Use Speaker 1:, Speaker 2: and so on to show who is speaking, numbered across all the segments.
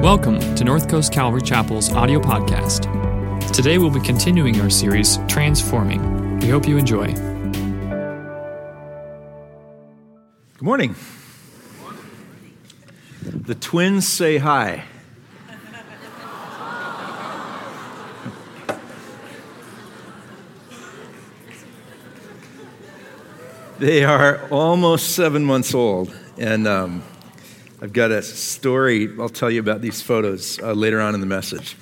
Speaker 1: Welcome to North Coast Calvary Chapel's audio podcast. Today we'll be continuing our series, Transforming. We hope you enjoy.
Speaker 2: Good morning. The twins say hi. They are almost seven months old, and um, I've got a story I'll tell you about these photos uh, later on in the message.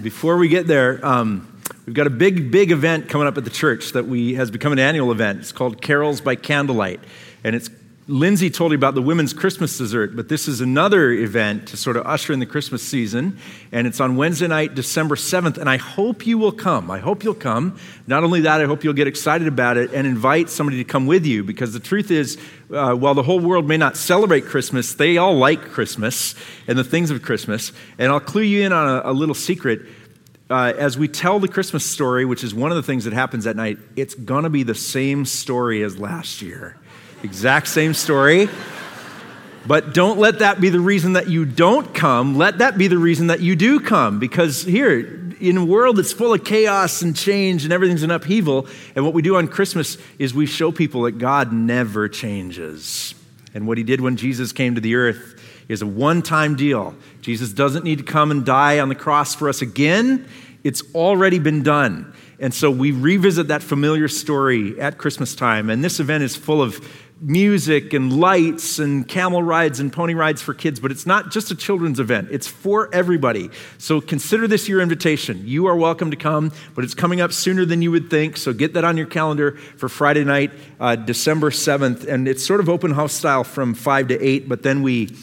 Speaker 2: Before we get there, um, we've got a big, big event coming up at the church that we has become an annual event. It's called Carols by Candlelight, and it's Lindsay told you about the women's Christmas dessert, but this is another event to sort of usher in the Christmas season. And it's on Wednesday night, December 7th. And I hope you will come. I hope you'll come. Not only that, I hope you'll get excited about it and invite somebody to come with you. Because the truth is, uh, while the whole world may not celebrate Christmas, they all like Christmas and the things of Christmas. And I'll clue you in on a, a little secret. Uh, as we tell the Christmas story, which is one of the things that happens at night, it's going to be the same story as last year. Exact same story. But don't let that be the reason that you don't come. Let that be the reason that you do come. Because here, in a world that's full of chaos and change and everything's in upheaval, and what we do on Christmas is we show people that God never changes. And what he did when Jesus came to the earth is a one time deal. Jesus doesn't need to come and die on the cross for us again, it's already been done. And so we revisit that familiar story at Christmas time. And this event is full of music and lights and camel rides and pony rides for kids, but it's not just a children's event. It's for everybody. So consider this your invitation. You are welcome to come, but it's coming up sooner than you would think. So get that on your calendar for Friday night, uh, December 7th. And it's sort of open house style from 5 to 8, but then we.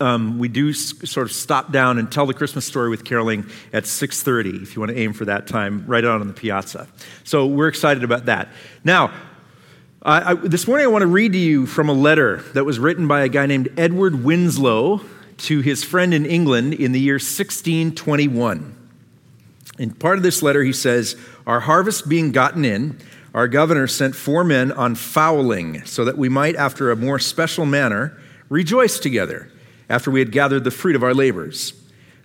Speaker 2: Um, we do sort of stop down and tell the Christmas story with caroling at 6.30 if you want to aim for that time right out on the piazza. So we're excited about that. Now, I, this morning, I want to read to you from a letter that was written by a guy named Edward Winslow to his friend in England in the year 1621. In part of this letter, he says, Our harvest being gotten in, our governor sent four men on fowling, so that we might, after a more special manner, rejoice together, after we had gathered the fruit of our labors.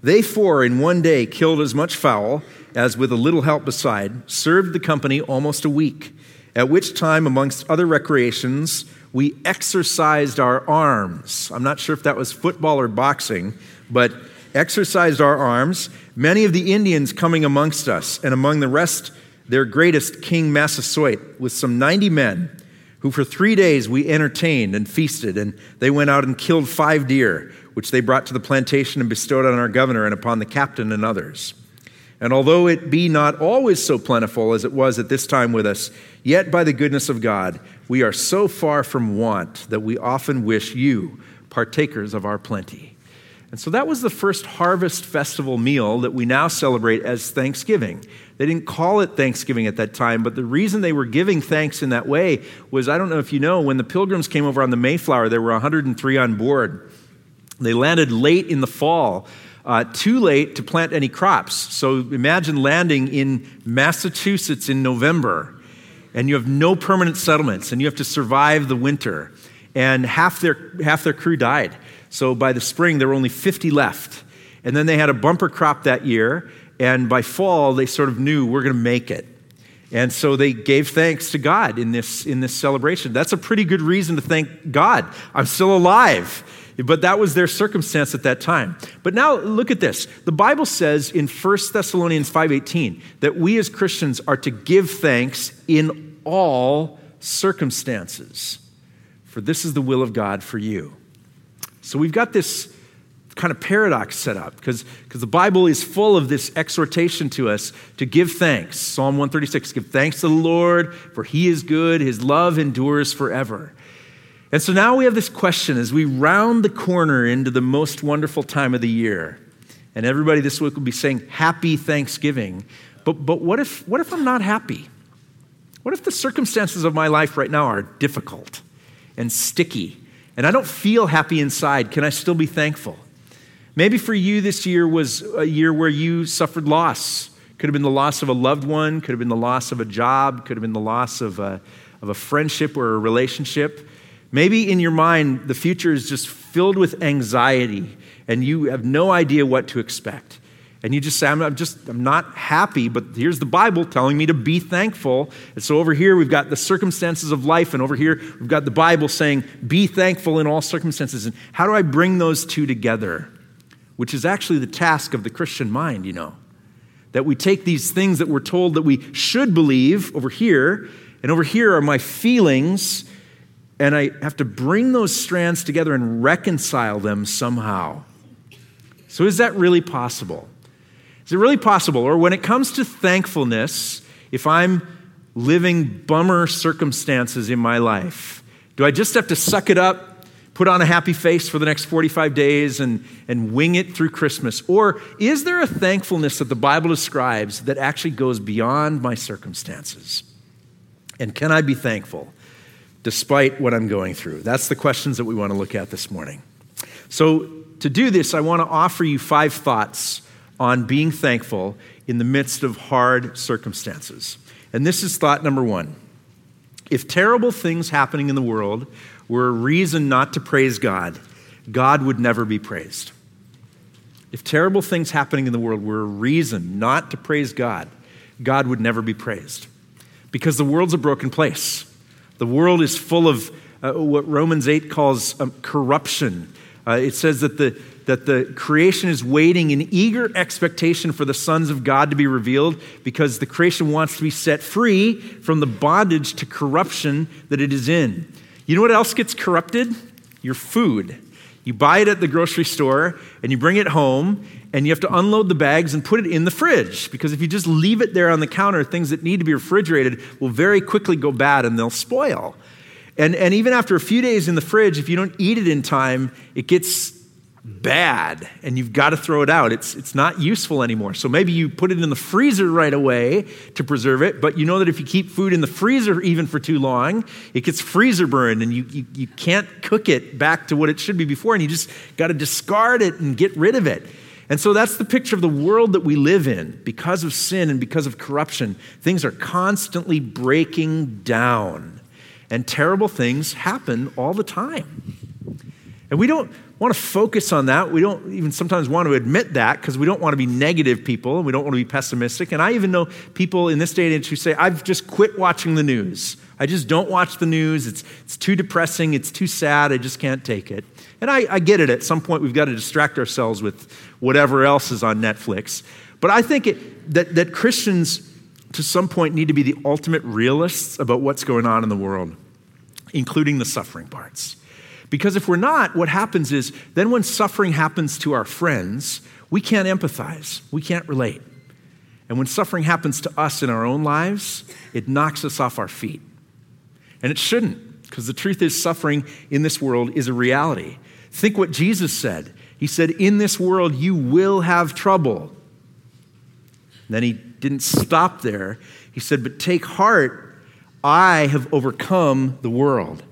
Speaker 2: They four in one day killed as much fowl as, with a little help beside, served the company almost a week at which time, amongst other recreations, we exercised our arms. I'm not sure if that was football or boxing, but exercised our arms. Many of the Indians coming amongst us, and among the rest, their greatest, King Massasoit, with some 90 men, who for three days we entertained and feasted, and they went out and killed five deer, which they brought to the plantation and bestowed on our governor and upon the captain and others. And although it be not always so plentiful as it was at this time with us, yet by the goodness of God, we are so far from want that we often wish you partakers of our plenty. And so that was the first harvest festival meal that we now celebrate as Thanksgiving. They didn't call it Thanksgiving at that time, but the reason they were giving thanks in that way was I don't know if you know, when the pilgrims came over on the Mayflower, there were 103 on board. They landed late in the fall uh, too late to plant any crops. So imagine landing in Massachusetts in November, and you have no permanent settlements, and you have to survive the winter. And half their, half their crew died. So by the spring, there were only 50 left. And then they had a bumper crop that year, and by fall, they sort of knew we're going to make it. And so they gave thanks to God in this, in this celebration. That's a pretty good reason to thank God. I'm still alive. But that was their circumstance at that time. But now look at this. The Bible says in 1 Thessalonians 5:18 that we as Christians are to give thanks in all circumstances. For this is the will of God for you. So we've got this kind of paradox set up because the Bible is full of this exhortation to us to give thanks. Psalm 136 Give thanks to the Lord, for he is good, his love endures forever. And so now we have this question as we round the corner into the most wonderful time of the year. And everybody this week will be saying, Happy Thanksgiving. But, but what, if, what if I'm not happy? What if the circumstances of my life right now are difficult and sticky and I don't feel happy inside? Can I still be thankful? Maybe for you, this year was a year where you suffered loss. Could have been the loss of a loved one, could have been the loss of a job, could have been the loss of a, of a friendship or a relationship. Maybe in your mind, the future is just filled with anxiety and you have no idea what to expect. And you just say, I'm, just, I'm not happy, but here's the Bible telling me to be thankful. And so over here, we've got the circumstances of life, and over here, we've got the Bible saying, be thankful in all circumstances. And how do I bring those two together? Which is actually the task of the Christian mind, you know. That we take these things that we're told that we should believe over here, and over here are my feelings and I have to bring those strands together and reconcile them somehow. So, is that really possible? Is it really possible? Or when it comes to thankfulness, if I'm living bummer circumstances in my life, do I just have to suck it up, put on a happy face for the next 45 days, and, and wing it through Christmas? Or is there a thankfulness that the Bible describes that actually goes beyond my circumstances? And can I be thankful? despite what I'm going through? That's the questions that we want to look at this morning. So, to do this, I want to offer you five thoughts on being thankful in the midst of hard circumstances. And this is thought number one. If terrible things happening in the world were a reason not to praise God, God would never be praised. If terrible things happening in the world were a reason not to praise God, God would never be praised. Because the world's a broken place. The world is full of uh, what Romans 8 calls um, corruption. Uh, it says that the, that the creation is waiting in eager expectation for the sons of God to be revealed because the creation wants to be set free from the bondage to corruption that it is in. You know what else gets corrupted? Your food. You buy it at the grocery store and you bring it home and you have to unload the bags and put it in the fridge because if you just leave it there on the counter, things that need to be refrigerated will very quickly go bad and they'll spoil. And, and even after a few days in the fridge, if you don't eat it in time, it gets bad and you've got to throw it out. It's, it's not useful anymore. So maybe you put it in the freezer right away to preserve it, but you know that if you keep food in the freezer even for too long, it gets freezer burned and you, you, you can't cook it back to what it should be before, and you just got to discard it and get rid of it. And so that's the picture of the world that we live in. Because of sin and because of corruption, things are constantly breaking down. And terrible things happen all the time. And we don't want to focus on that. We don't even sometimes want to admit that because we don't want to be negative people and we don't want to be pessimistic. And I even know people in this day and age who say, I've just quit watching the news. I just don't watch the news. It's, it's too depressing. It's too sad. I just can't take it. And I, I get it. At some point, we've got to distract ourselves with whatever else is on Netflix. But I think it, that, that Christians, to some point, need to be the ultimate realists about what's going on in the world, including the suffering parts. Because if we're not, what happens is then when suffering happens to our friends, we can't empathize, we can't relate. And when suffering happens to us in our own lives, it knocks us off our feet. And it shouldn't, because the truth is, suffering in this world is a reality. Think what Jesus said. He said, In this world, you will have trouble. And then he didn't stop there. He said, But take heart, I have overcome the world.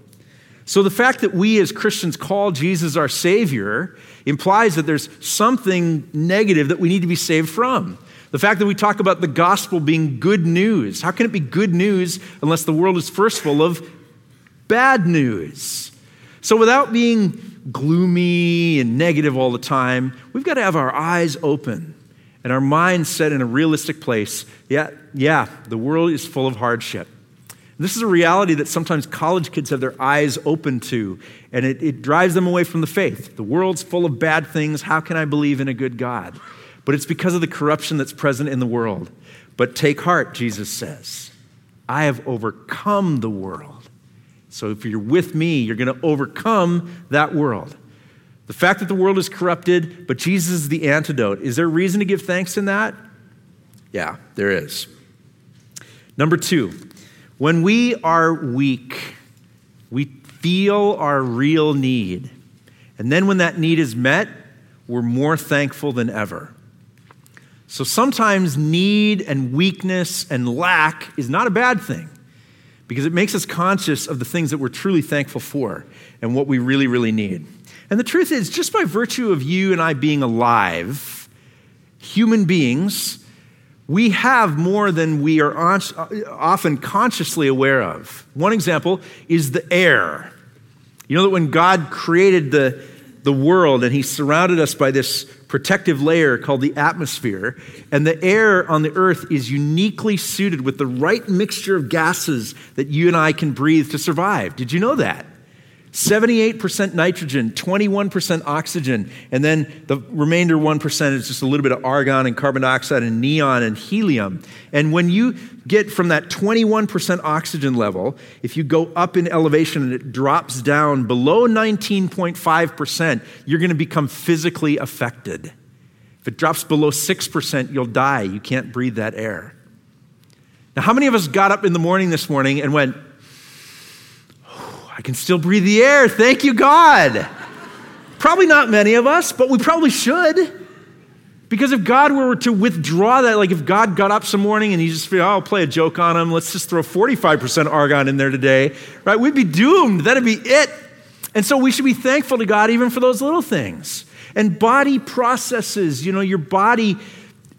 Speaker 2: So the fact that we as Christians call Jesus our Savior implies that there's something negative that we need to be saved from. The fact that we talk about the gospel being good news. How can it be good news unless the world is first full of bad news? So without being gloomy and negative all the time, we've got to have our eyes open and our minds set in a realistic place. Yeah, yeah, the world is full of hardship. This is a reality that sometimes college kids have their eyes open to, and it, it, drives them away from the faith. The world's full of bad things. How can I believe in a good God? But it's because of the corruption that's present in the world. But take heart, Jesus says. I have overcome the world. So if you're with me, you're going to overcome that world. The fact that the world is corrupted, but Jesus is the antidote. Is there reason to give thanks in that? Yeah, there is. Number two, when we are weak, we feel our real need. And then when that need is met, we're more thankful than ever. So sometimes need and weakness and lack is not a bad thing because it makes us conscious of the things that we're truly thankful for and what we really, really need. And the truth is, just by virtue of you and I being alive, human beings, we have more than we are often consciously aware of. One example is the air. You know that when God created the, the world and He surrounded us by this protective layer called the atmosphere, and the air on the earth is uniquely suited with the right mixture of gases that you and I can breathe to survive. Did you know that? 78% nitrogen, 21% oxygen, and then the remainder 1% is just a little bit of argon and carbon dioxide and neon and helium. And when you get from that 21% oxygen level, if you go up in elevation and it drops down below 19.5%, you're going to become physically affected. If it drops below 6%, you'll die. You can't breathe that air. Now, how many of us got up in the morning this morning and went, I can still breathe the air. Thank you, God. probably not many of us, but we probably should. Because if God were to withdraw that, like if God got up some morning and he just oh, I'll play a joke on him, let's just throw 45% argon in there today, right? We'd be doomed. That'd be it. And so we should be thankful to God even for those little things. And body processes, you know, your body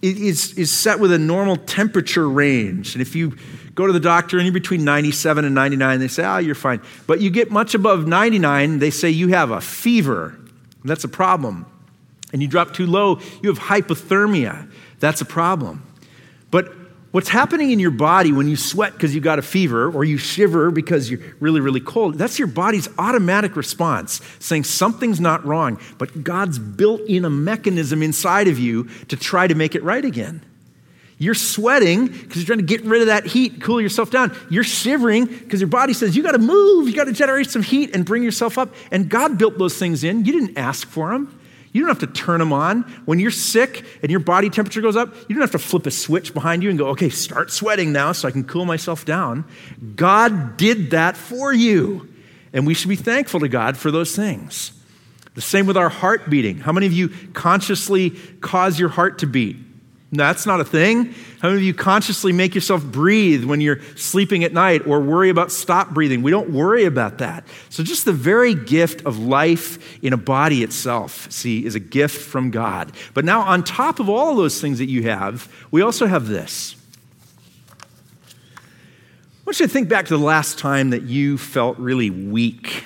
Speaker 2: is, is set with a normal temperature range. And if you go to the doctor and you're between 97 and 99, they say, oh, you're fine. But you get much above 99, they say you have a fever. That's a problem. And you drop too low, you have hypothermia. That's a problem. But what's happening in your body when you sweat because you've got a fever or you shiver because you're really, really cold, that's your body's automatic response saying something's not wrong. But God's built in a mechanism inside of you to try to make it right again. You're sweating because you're trying to get rid of that heat, cool yourself down. You're shivering because your body says, you got to move, you got to generate some heat and bring yourself up. And God built those things in. You didn't ask for them. You don't have to turn them on. When you're sick and your body temperature goes up, you don't have to flip a switch behind you and go, okay, start sweating now so I can cool myself down. God did that for you. And we should be thankful to God for those things. The same with our heart beating. How many of you consciously cause your heart to beat? That's not a thing. How many of you consciously make yourself breathe when you're sleeping at night or worry about stop breathing? We don't worry about that. So, just the very gift of life in a body itself, see, is a gift from God. But now, on top of all of those things that you have, we also have this. I want you to think back to the last time that you felt really weak.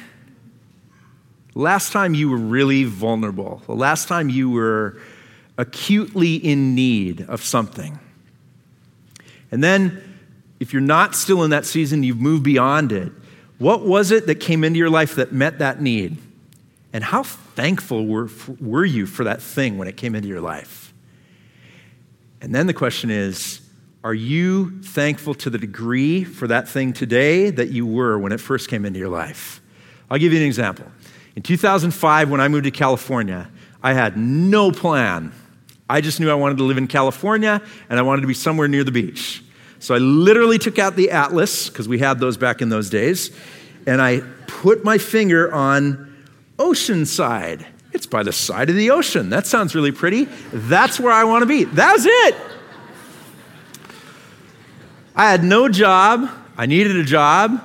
Speaker 2: Last time you were really vulnerable. The last time you were acutely in need of something. And then, if you're not still in that season, you've moved beyond it. What was it that came into your life that met that need? And how thankful were, were you for that thing when it came into your life? And then the question is are you thankful to the degree for that thing today that you were when it first came into your life? I'll give you an example. In 2005, when I moved to California, I had no plan I just knew I wanted to live in California and I wanted to be somewhere near the beach. So I literally took out the atlas, because we had those back in those days, and I put my finger on Oceanside. It's by the side of the ocean. That sounds really pretty. That's where I want to be. That's it. I had no job. I needed a job.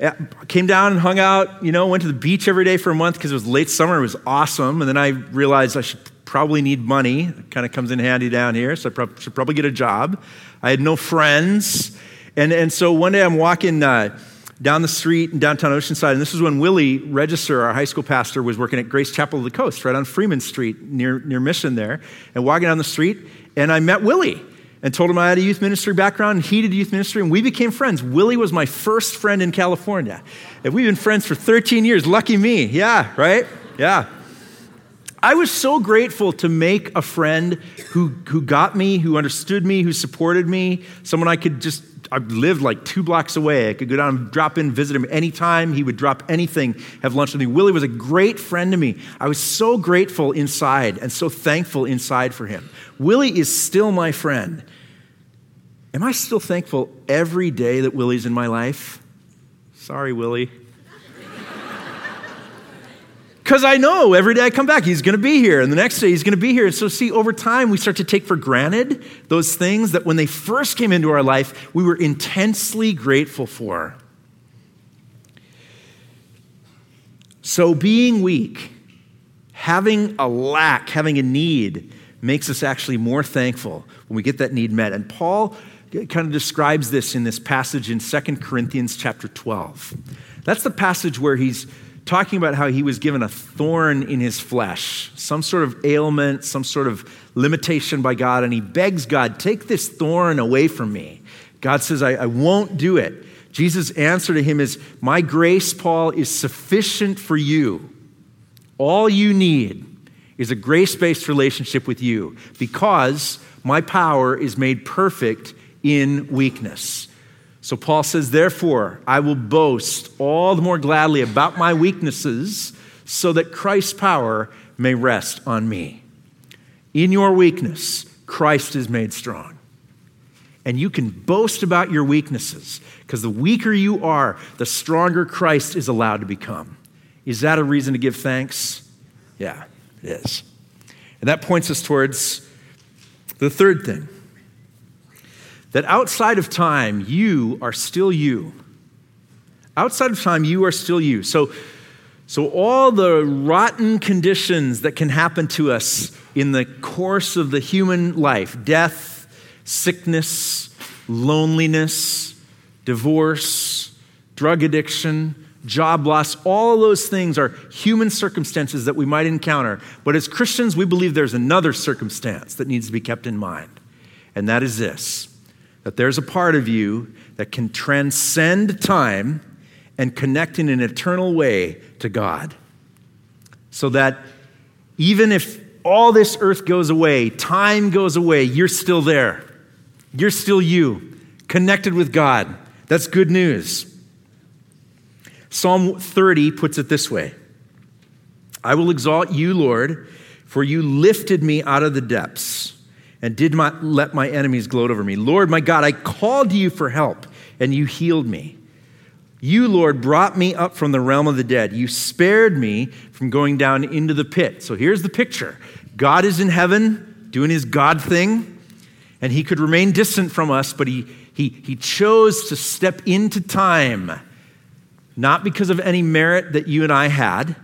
Speaker 2: I came down and hung out, you know, went to the beach every day for a month because it was late summer. It was awesome. And then I realized I should probably need money. It kind of comes in handy down here, so I should probably get a job. I had no friends. And, and so one day I'm walking uh, down the street in downtown Oceanside, and this is when Willie Register, our high school pastor, was working at Grace Chapel of the Coast, right on Freeman Street near, near Mission there. And walking down the street, and I met Willie and told him I had a youth ministry background, and he did youth ministry, and we became friends. Willie was my first friend in California. And we've been friends for 13 years. Lucky me. Yeah, right? Yeah. I was so grateful to make a friend who, who got me, who understood me, who supported me, someone I could just, I lived like two blocks away. I could go down and drop in, visit him anytime. He would drop anything, have lunch with me. Willie was a great friend to me. I was so grateful inside and so thankful inside for him. Willie is still my friend. Am I still thankful every day that Willie's in my life? Sorry, Willie. Because I know every day I come back, he's going to be here, and the next day he's going to be here. And so, see, over time, we start to take for granted those things that when they first came into our life, we were intensely grateful for. So, being weak, having a lack, having a need, makes us actually more thankful when we get that need met. And Paul kind of describes this in this passage in 2 Corinthians chapter 12. That's the passage where he's talking about how he was given a thorn in his flesh, some sort of ailment, some sort of limitation by God, and he begs God, Take this thorn away from me. God says, I, I won't do it. Jesus' answer to him is, My grace, Paul, is sufficient for you. All you need is a grace based relationship with you because my power is made perfect in weakness. So Paul says, Therefore, I will boast all the more gladly about my weaknesses so that Christ's power may rest on me. In your weakness, Christ is made strong. And you can boast about your weaknesses because the weaker you are, the stronger Christ is allowed to become. Is that a reason to give thanks? Yeah, it is. And that points us towards the third thing that outside of time, you are still you. Outside of time, you are still you. So, so all the rotten conditions that can happen to us in the course of the human life death, sickness, loneliness, divorce, drug addiction, job loss, all those things are human circumstances that we might encounter. But as Christians, we believe there's another circumstance that needs to be kept in mind, and that is this that there's a part of you that can transcend time and connect in an eternal way to God. So that even if all this earth goes away, time goes away, you're still there. You're still you, connected with God. That's good news. Psalm 30 puts it this way I will exalt you, Lord, for you lifted me out of the depths and did not let my enemies gloat over me. Lord, my God, I called to you for help, and you healed me. You, Lord, brought me up from the realm of the dead. You spared me from going down into the pit. So here's the picture God is in heaven doing his God thing, and he could remain distant from us, but he, he, he chose to step into time not because of any merit that you and I had,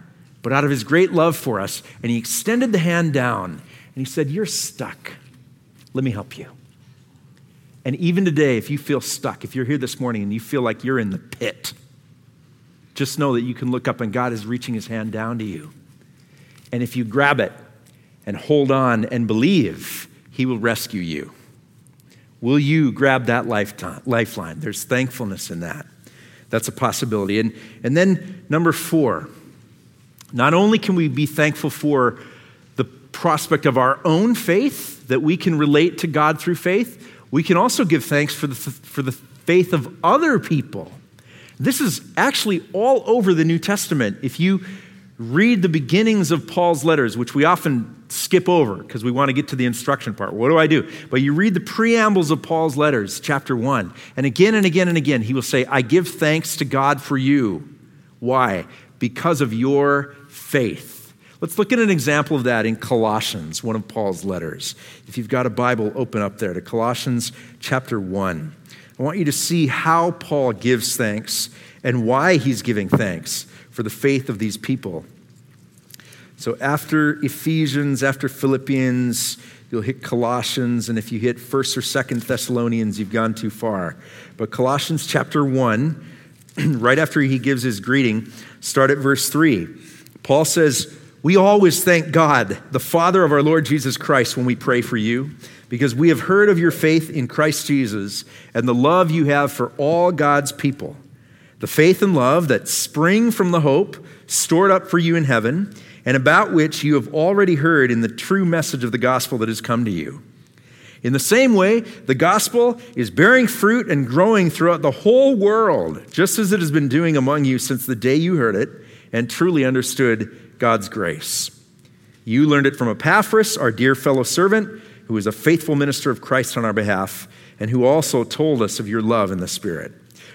Speaker 2: but out of his great love for us. And he extended the hand down and he said, You're stuck. Let me help you. And even today, if you feel stuck, if you're here this morning and you feel like you're in the pit, just know that you can look up and God is reaching his hand down to you. And if you grab it and hold on and believe, he will rescue you. Will you grab that lifeline? There's thankfulness in that. That's a possibility. And, and then, number four, not only can we be thankful for the prospect of our own faith, that we can relate to God through faith, we can also give thanks for the, for the faith of other people. This is actually all over the New Testament. If you read the beginnings of Paul's letters, which we often skip over because we want to get to the instruction part. What do I do? But you read the preambles of Paul's letters, chapter 1, and again and again and again, he will say, I give thanks to God for you. Why? Because of your faith. Let's look at an example of that in Colossians, one of Paul's letters. If you've got a Bible, open up there to Colossians chapter 1. I want you to see how Paul gives thanks and why he's giving thanks for the faith of these people. So after Ephesians, after Philippians, you'll hit Colossians, and if you hit 1st or 2nd Thessalonians, you've gone too far. But Colossians chapter 1, right after he gives his greeting, start at verse 3. Paul says, We always thank God, the Father of our Lord Jesus Christ, when we pray for you, because we have heard of your faith in Christ Jesus and the love you have for all God's people the faith and love that spring from the hope stored up for you in heaven, and about which you have already heard in the true message of the gospel that has come to you. In the same way, the gospel is bearing fruit and growing throughout the whole world, just as it has been doing among you since the day you heard it and truly understood God's grace. You learned it from Epaphras, our dear fellow servant, who is a faithful minister of Christ on our behalf, and who also told us of your love in the Spirit.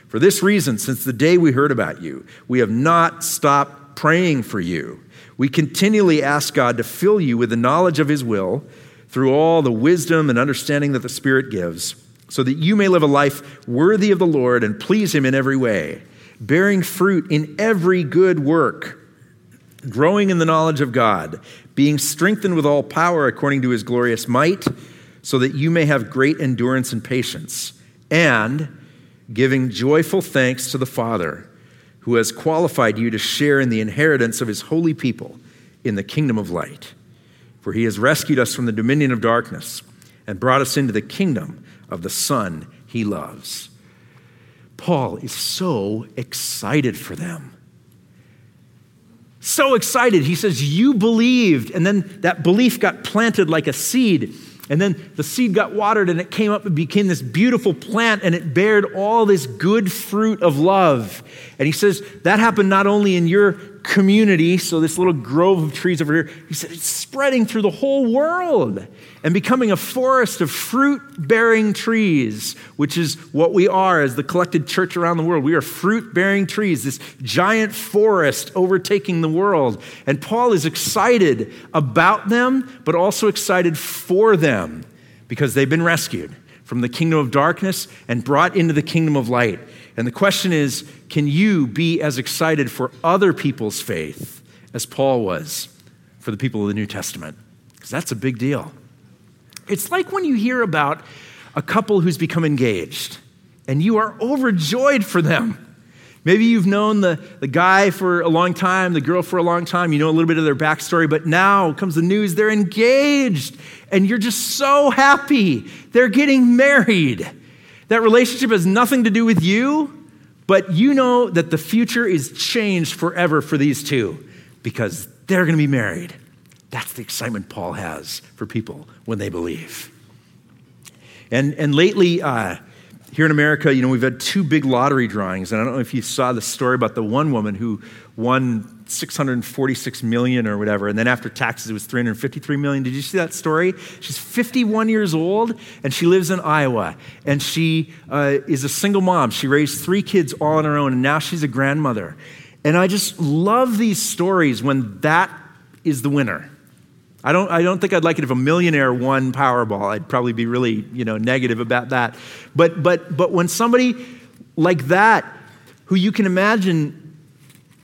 Speaker 2: For this reason, since the day we heard about you, we have not stopped praying for you. We continually ask God to fill you with the knowledge of His will through all the wisdom and understanding that the Spirit gives, so that you may live a life worthy of the Lord and please Him in every way, bearing fruit in every good work, growing in the knowledge of God, being strengthened with all power according to His glorious might, so that you may have great endurance and patience, and giving joyful thanks to the Father who has qualified you to share in the inheritance of his holy people in the kingdom of light. For he has rescued us from the dominion of darkness and brought us into the kingdom of the Son he loves. Paul is so excited for them. So excited. He says, You believed. And then that belief got planted like a seed. And then the seed got watered and it came up and became this beautiful plant and it bared all this good fruit of love. And he says that happened not only in your community, so this little grove of trees over here, he said it's spreading through the whole world and becoming a forest of fruit bearing trees, which is what we are as the collected church around the world. We are fruit bearing trees, this giant forest overtaking the world. And Paul is excited about them, but also excited for them because they've been rescued from the kingdom of darkness and brought into the kingdom of light. And the question is can you be as excited for other people's faith as Paul was for the people of the New Testament? Because that's a big deal. It's like when you hear about a couple who's become engaged and you are overjoyed for them. Maybe you've known the, the guy for a long time, the girl for a long time, you know a little bit of their backstory, but now comes the news they're engaged and you're just so happy. They're getting married. That relationship has nothing to do with you, but you know that the future is changed forever for these two because they're going to be married. That's the excitement Paul has for people when they believe. And, and lately, uh, here in America, you know, we've had two big lottery drawings. And I don't know if you saw the story about the one woman who won 646 million or whatever. And then after taxes, it was 353 million. Did you see that story? She's 51 years old and she lives in Iowa. And she uh, is a single mom. She raised three kids all on her own. And now she's a grandmother. And I just love these stories when that is the winner. I don't, I don't think I'd like it if a millionaire won Powerball. I'd probably be really you know, negative about that. But, but, but when somebody like that, who you can imagine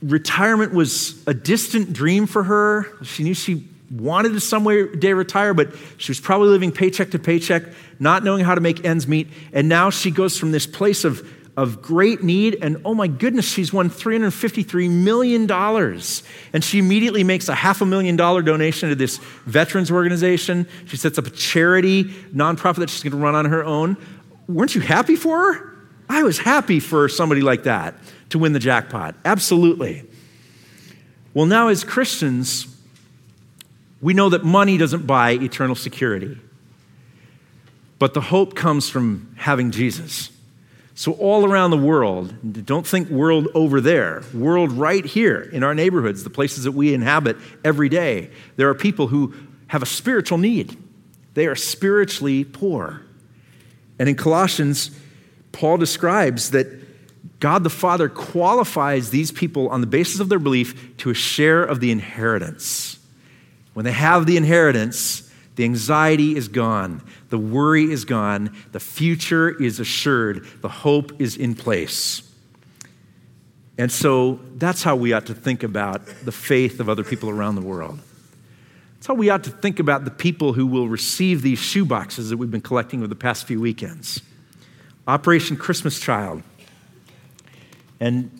Speaker 2: retirement was a distant dream for her, she knew she wanted to someday retire, but she was probably living paycheck to paycheck, not knowing how to make ends meet. And now she goes from this place of of great need. And oh my goodness, she's won $353 million. And she immediately makes a half a million dollar donation to this veterans organization. She sets up a charity nonprofit that she's going to run on her own. Weren't you happy for her? I was happy for somebody like that to win the jackpot. Absolutely. Well, now as Christians, we know that money doesn't buy eternal security. But the hope comes from having Jesus. So, all around the world, don't think world over there, world right here in our neighborhoods, the places that we inhabit every day, there are people who have a spiritual need. They are spiritually poor. And in Colossians, Paul describes that God the Father qualifies these people on the basis of their belief to a share of the inheritance. When they have the inheritance, the anxiety is gone. The worry is gone. The future is assured. The hope is in place. And so that's how we ought to think about the faith of other people around the world. That's how we ought to think about the people who will receive these shoeboxes that we've been collecting over the past few weekends. Operation Christmas Child. And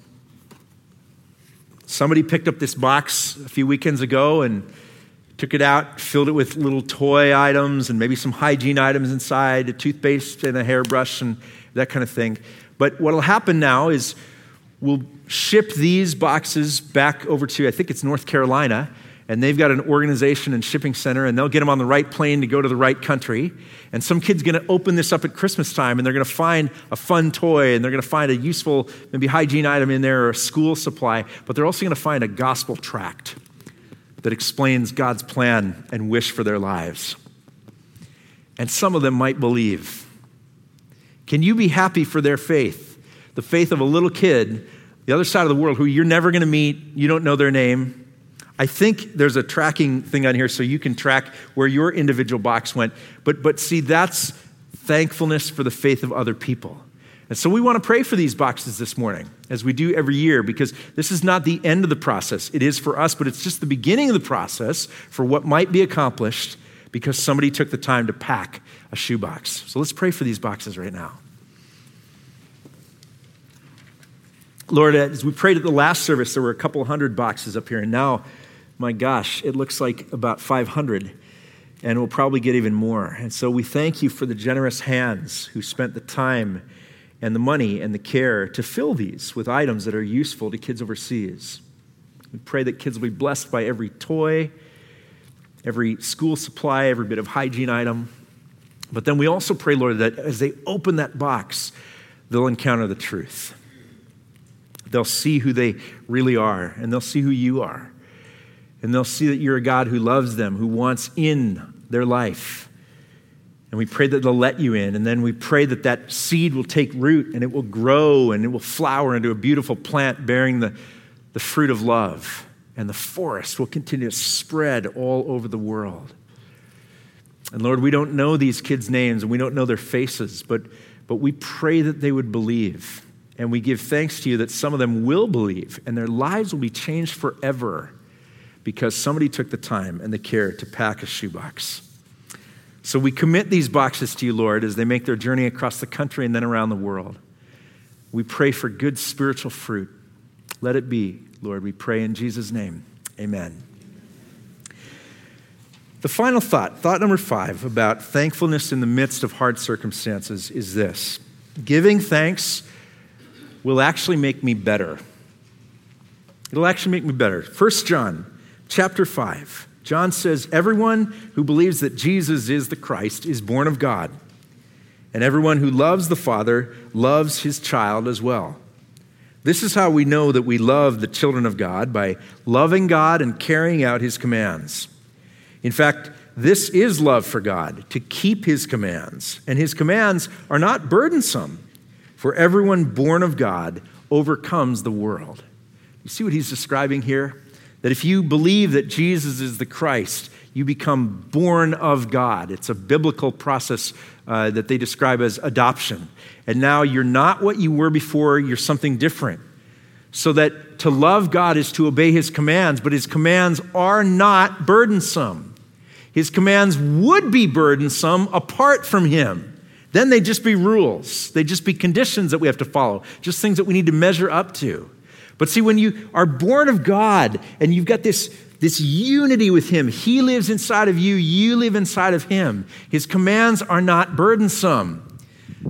Speaker 2: somebody picked up this box a few weekends ago and took it out, filled it with little toy items and maybe some hygiene items inside, a toothpaste and a hairbrush and that kind of thing. But what will happen now is we'll ship these boxes back over to, I think it's North Carolina, and they've got an organization and shipping center, and they'll get them on the right plane to go to the right country. And some kid's going to open this up at Christmas time, and they're going to find a fun toy, and they're going to find a useful, maybe hygiene item in there or a school supply, but they're also going to find a gospel tract that explains God's plan and wish for their lives. And some of them might believe. Can you be happy for their faith? The faith of a little kid, the other side of the world, who you're never going to meet, you don't know their name. I think there's a tracking thing on here so you can track where your individual box went. But, but see, that's thankfulness for the faith of other people. And so we want to pray for these boxes this morning, as we do every year, because this is not the end of the process. It is for us, but it's just the beginning of the process for what might be accomplished because somebody took the time to pack a shoebox. So let's pray for these boxes right now. Lord, as we prayed at the last service, there were a couple hundred boxes up here, and now, my gosh, it looks like about 500, and we'll probably get even more. And so we thank you for the generous hands who spent the time and the money and the care to fill these with items that are useful to kids overseas. We pray that kids will be blessed by every toy, every school supply, every bit of hygiene item. But then we also pray, Lord, that as they open that box, they'll encounter the truth. They'll see who they really are, and they'll see who you are. And they'll see that you're a God who loves them, who wants in their life. And we pray that they'll let you in. And then we pray that that seed will take root and it will grow and it will flower into a beautiful plant bearing the, the fruit of love. And the forest will continue to spread all over the world. And Lord, we don't know these kids' names and we don't know their faces, but, but we pray that they would believe. And we give thanks to you that some of them will believe and their lives will be changed forever because somebody took the time and the care to pack a shoebox. So we commit these boxes to you, Lord, as they make their journey across the country and then around the world. We pray for good spiritual fruit. Let it be, Lord, we pray in Jesus' name. Amen. The final thought, thought number five about thankfulness in the midst of hard circumstances is this giving thanks will actually make me better. It'll actually make me better. 1 John chapter 5. John says, Everyone who believes that Jesus is the Christ is born of God, and everyone who loves the Father loves his child as well. This is how we know that we love the children of God by loving God and carrying out his commands. In fact, this is love for God, to keep his commands. And his commands are not burdensome, for everyone born of God overcomes the world. You see what he's describing here? That if you believe that Jesus is the Christ, you become born of God. It's a biblical process uh, that they describe as adoption. And now you're not what you were before, you're something different. So that to love God is to obey his commands, but his commands are not burdensome. His commands would be burdensome apart from him. Then they'd just be rules, they'd just be conditions that we have to follow, just things that we need to measure up to. But see, when you are born of God and you've got this, this unity with Him, He lives inside of you, you live inside of Him. His commands are not burdensome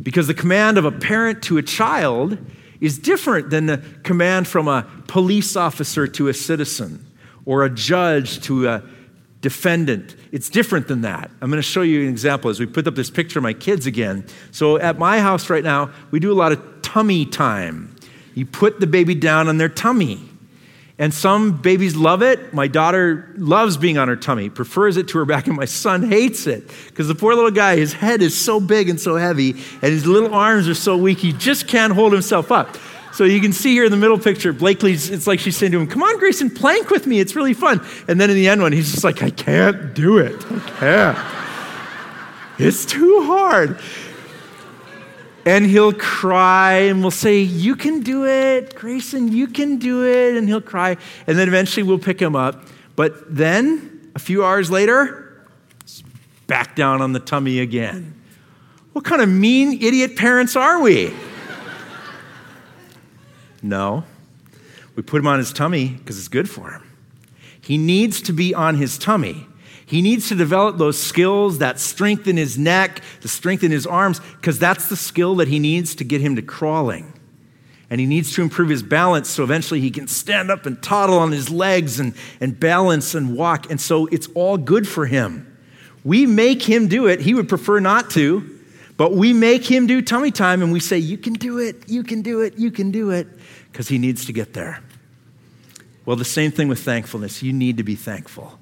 Speaker 2: because the command of a parent to a child is different than the command from a police officer to a citizen or a judge to a defendant. It's different than that. I'm going to show you an example as we put up this picture of my kids again. So at my house right now, we do a lot of tummy time. You put the baby down on their tummy. And some babies love it. My daughter loves being on her tummy, prefers it to her back, and my son hates it because the poor little guy, his head is so big and so heavy, and his little arms are so weak, he just can't hold himself up. So you can see here in the middle picture, Blakely's, it's like she's saying to him, Come on, Grayson, plank with me. It's really fun. And then in the end one, he's just like, I can't do it. I can't. It's too hard and he'll cry and we'll say, You can do it, Grayson, you can do it. And he'll cry. And then eventually we'll pick him up. But then, a few hours later, back down on the tummy again. What kind of mean idiot parents are we? no. We put him on his tummy because it's good for him. He needs to be on his tummy he needs to develop those skills, that strength in his neck, the strength in his arms, because that's the skill that he needs to get him to crawling. And he needs to improve his balance so eventually he can stand up and toddle on his legs and, and balance and walk. And so it's all good for him. We make him do it. He would prefer not to, but we make him do tummy time and we say, You can do it, you can do it, you can do it, because he needs to get there. Well, the same thing with thankfulness. You need to be thankful.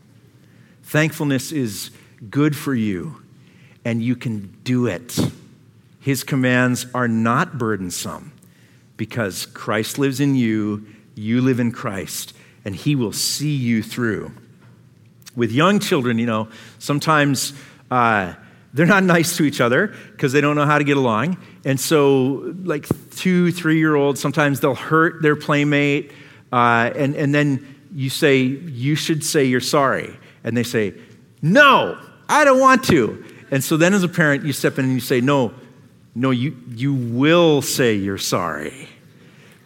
Speaker 2: Thankfulness is good for you, and you can do it. His commands are not burdensome because Christ lives in you, you live in Christ, and He will see you through. With young children, you know, sometimes uh, they're not nice to each other because they don't know how to get along. And so, like two, three year olds, sometimes they'll hurt their playmate, uh, and, and then you say, You should say you're sorry and they say, No, I don't want to. And so then as a parent, you step in and you say, No, no, you, you will say you're sorry.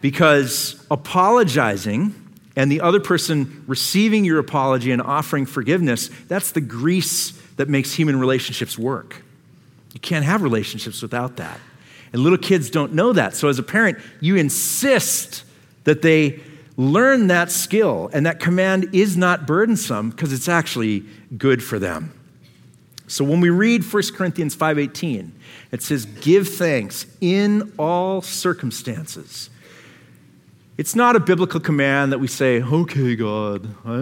Speaker 2: Because apologizing and the other person receiving your apology and offering forgiveness, that's the grease that makes human relationships work. You can't have relationships without that. And little kids don't know that. So, as a parent, you insist that they learn that skill, and that command is not burdensome because it's actually good for them. So when we read 1 Corinthians 5:18, it says give thanks in all circumstances. It's not a biblical command that we say, "Okay, God, I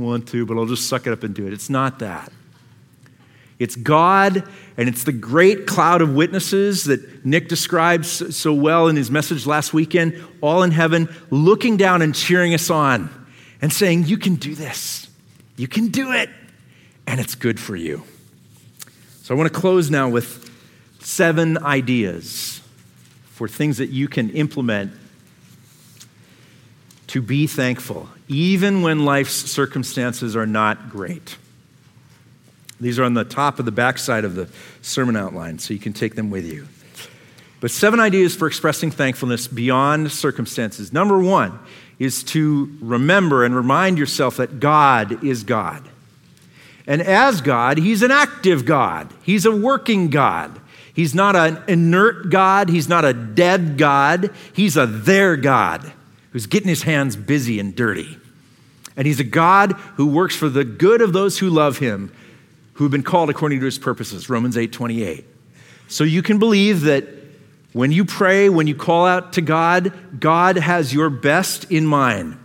Speaker 2: want to, but I'll just suck it up and do it." It's not that. It's God, and it's the great cloud of witnesses that Nick describes so well in his message last weekend, all in heaven, looking down and cheering us on and saying, You can do this. You can do it. And it's good for you. So I want to close now with seven ideas for things that you can implement to be thankful, even when life's circumstances are not great. These are on the top of the backside of the sermon outline, so you can take them with you. But seven ideas for expressing thankfulness beyond circumstances. Number one is to remember and remind yourself that God is God. And as God, He's an active God, He's a working God. He's not an inert God, He's not a dead God, He's a there God who's getting His hands busy and dirty. And He's a God who works for the good of those who love Him who have been called according to his purposes, Romans 8 28. So you can believe that when you pray, when you call out to God, God has your best in mind.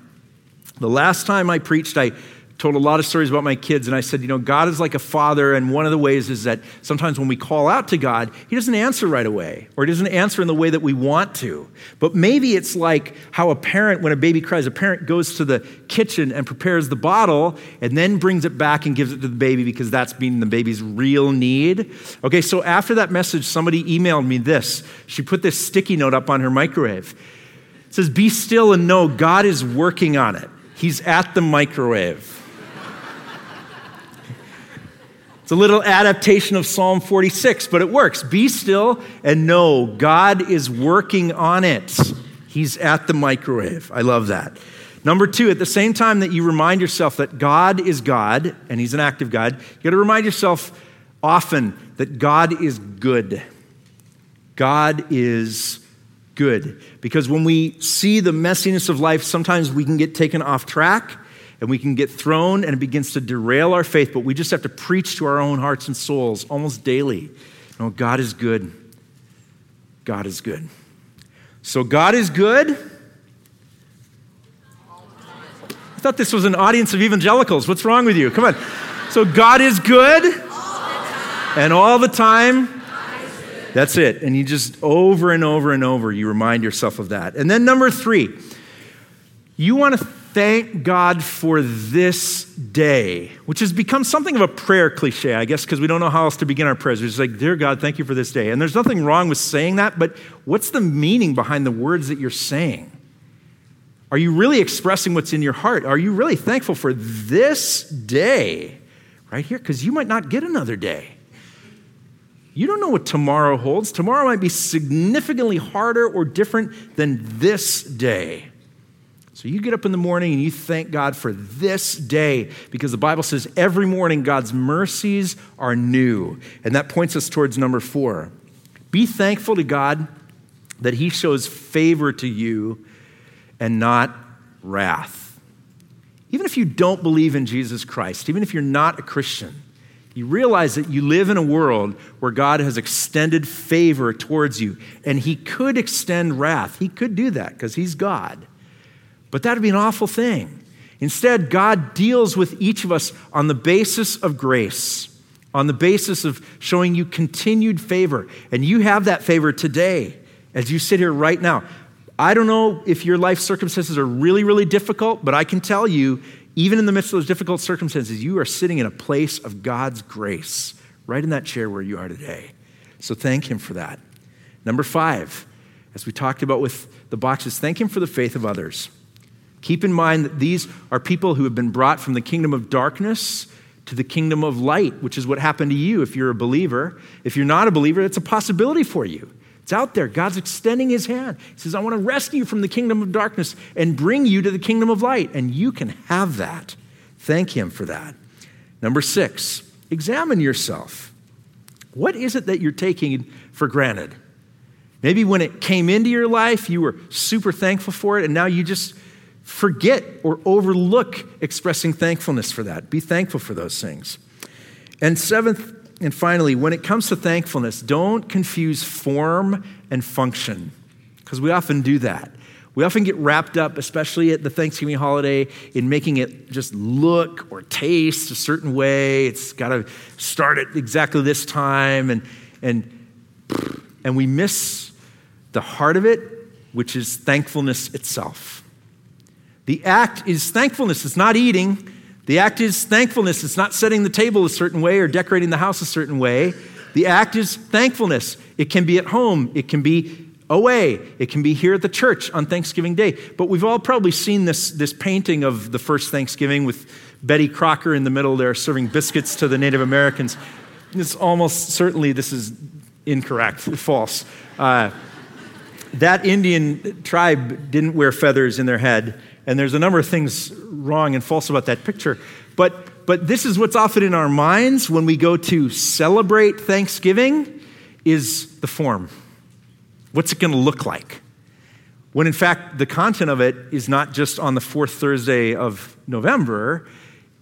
Speaker 2: The last time I preached, I told a lot of stories about my kids, and I said, you know, God is like a father, and one of the ways is that sometimes when we call out to God, He doesn't answer right away, or He doesn't answer in the way that we want to. But maybe it's like how a parent, when a baby cries, a parent goes to the kitchen and prepares the bottle, and then brings it back and gives it to the baby because that's meeting the baby's real need. Okay, so after that message, somebody emailed me this. She put this sticky note up on her microwave. It says, Be still and know God is working on it. He's at the microwave. It's a little adaptation of Psalm 46, but it works. Be still and know God is working on it. He's at the microwave. I love that. Number two, at the same time that you remind yourself that God is God and He's an active God, you got to remind yourself often that God is good. God is good. Because when we see the messiness of life, sometimes we can get taken off track and we can get thrown and it begins to derail our faith, but we just have to preach to our own hearts and souls almost daily. No, God is good. God is good. So, God is good. I thought this was an audience of evangelicals. What's wrong with you? Come on. So, God is good. and all the time. That's it. And you just over and over and over, you remind yourself of that. And then, number three, you want to thank God for this day, which has become something of a prayer cliche, I guess, because we don't know how else to begin our prayers. Just like, Dear God, thank you for this day. And there's nothing wrong with saying that, but what's the meaning behind the words that you're saying? Are you really expressing what's in your heart? Are you really thankful for this day right here? Because you might not get another day. You don't know what tomorrow holds. Tomorrow might be significantly harder or different than this day. So you get up in the morning and you thank God for this day because the Bible says every morning God's mercies are new. And that points us towards number four. Be thankful to God that He shows favor to you and not wrath. Even if you don't believe in Jesus Christ, even if you're not a Christian, you realize that you live in a world where God has extended favor towards you, and He could extend wrath. He could do that because He's God. But that would be an awful thing. Instead, God deals with each of us on the basis of grace, on the basis of showing you continued favor. And you have that favor today as you sit here right now. I don't know if your life circumstances are really, really difficult, but I can tell you, even in the midst of those difficult circumstances, you are sitting in a place of God's grace, right in that chair where you are today. So thank Him for that. Number five, as we talked about with the boxes, thank Him for the faith of others. Keep in mind that these are people who have been brought from the kingdom of darkness to the kingdom of light, which is what happened to you if you're a believer. If you're not a believer, it's a possibility for you It's out there. God's extending his hand. He says, I want to rescue you from the kingdom of darkness and bring you to the kingdom of light. And you can have that. Thank him for that. Number six, examine yourself. What is it that you're taking for granted? Maybe when it came into your life, you were super thankful for it, and now you just forget or overlook expressing thankfulness for that. Be thankful for those things. And seventh and finally, when it comes to thankfulness, don't confuse form and function, because we often do that. We often get wrapped up, especially at the Thanksgiving holiday, in making it just look or taste a certain way. It's got to start at exactly this time, and, and, and we miss the heart of it, which is thankfulness itself. The act is thankfulness, it's not eating. The act is thankfulness, it's not setting the table a certain way or decorating the house a certain way. The act is thankfulness. It can be at home, it can be away, it can be here at the church on Thanksgiving Day. But we've all probably seen this, this painting of the first Thanksgiving with Betty Crocker in the middle there serving biscuits to the Native Americans. It's almost certainly this is incorrect, false. Uh, that Indian tribe didn't wear feathers in their head, and there's a number of things wrong and false about that picture. But, but this is what's often in our minds when we go to celebrate Thanksgiving is the form. What's it going to look like? When in fact, the content of it is not just on the fourth Thursday of November,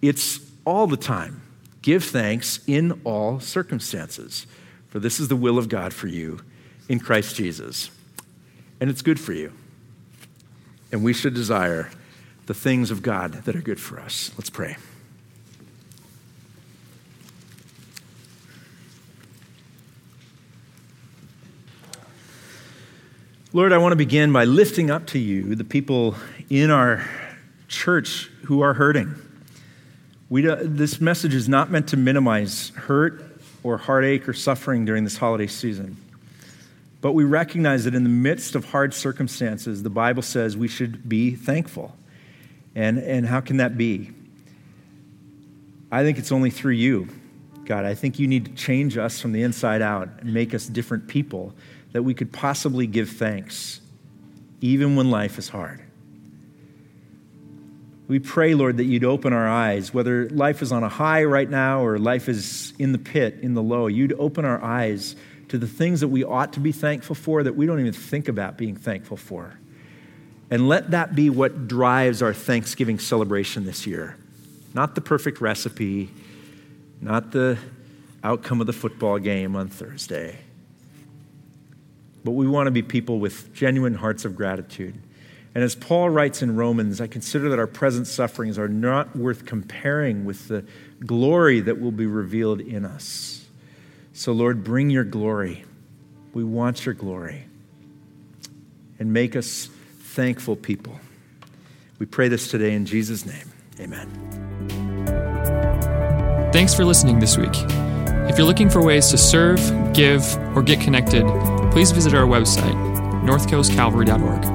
Speaker 2: it's all the time. Give thanks in all circumstances, for this is the will of God for you in Christ Jesus and it's good for you. And we should desire the things of God that are good for us. Let's pray. Lord, I want to begin by lifting up to you the people in our church who are hurting. We, this message is not meant to minimize hurt or heartache or suffering during this holiday season. But we recognize that in the midst of hard circumstances, the Bible says we should be thankful. And, and how can that be? I think it's only through you, God. I think you need to change us from the inside out and make us different people that we could possibly give thanks, even when life is hard. We pray, Lord, that you'd open our eyes, whether life is on a high right now or life is in the pit, in the low. You'd open our eyes to the things that we ought to be thankful for that we don't even think about being thankful for. And let that be what drives our Thanksgiving celebration this year. Not the perfect recipe, not the outcome of the football game on Thursday. But we want to be people with genuine hearts of gratitude. And as Paul writes in Romans, I consider that our present sufferings are not worth comparing with the glory that will be revealed in us. So, Lord, bring your glory. We want your glory. And make us thankful people. We pray this today in Jesus' name. Amen.
Speaker 1: Thanks for listening this week. If you're looking for ways to serve, give, or get connected, please visit our website, northcoastcalvary.org.